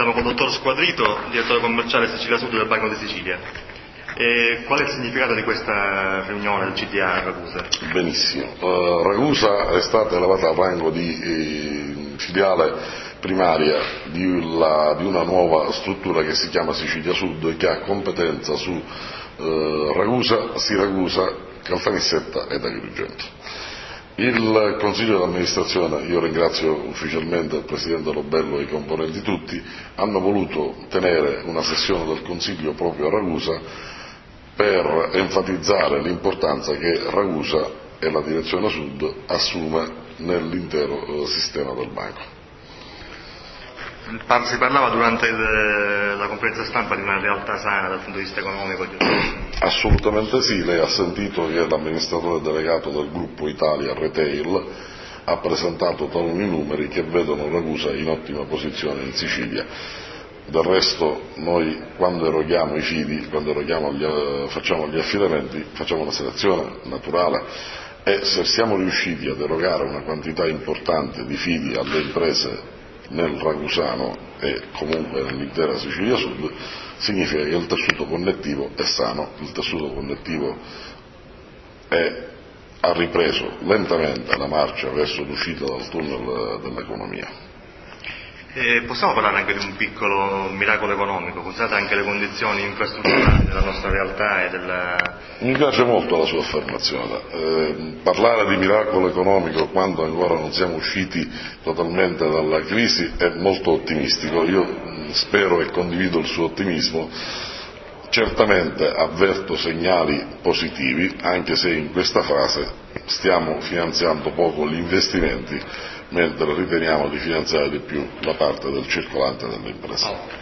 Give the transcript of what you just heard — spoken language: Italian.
Siamo con il dottor Squadrito, direttore commerciale Sicilia Sud del Banco di Sicilia. E qual è il significato di questa riunione del CDA a Ragusa? Benissimo. Uh, Ragusa è stata elevata al rango di eh, filiale primaria di, la, di, una nuova struttura che si chiama Sicilia Sud e che ha competenza su uh, Ragusa, Siracusa, Caltanissetta ed Agrigento. Il Consiglio di amministrazione, io ringrazio ufficialmente il Presidente Lobello e i componenti tutti, hanno voluto tenere una sessione del Consiglio proprio a Ragusa per enfatizzare l'importanza che Ragusa e la direzione sud assume nell'intero eh, sistema del banco. Si parlava durante la conferenza stampa di una realtà sana dal punto di vista economico? Assolutamente sì, lei ha sentito che l'amministratore delegato del gruppo Italia Retail ha presentato taluni numeri che vedono Ragusa in ottima posizione in Sicilia. Del resto noi quando eroghiamo i fidi, quando gli, facciamo gli affidamenti, facciamo una selezione naturale e se siamo riusciti ad erogare una quantità importante di fidi alle imprese nel Ragusano e comunque nell'intera Sicilia Sud, significa che il tessuto connettivo è sano, il tessuto connettivo è, ha ripreso lentamente la marcia verso l'uscita dal tunnel dell'economia. Eh, possiamo parlare anche di un piccolo miracolo economico, considerate anche le condizioni infrastrutturali della nostra realtà e della... Mi piace molto la sua affermazione. Eh, parlare di miracolo economico quando ancora non siamo usciti totalmente dalla crisi è molto ottimistico. Io mm, spero e condivido il suo ottimismo. Certamente avverto segnali positivi, anche se in questa fase stiamo finanziando poco gli investimenti mentre riteniamo di finanziare di più la parte del circolante delle imprese. Oh.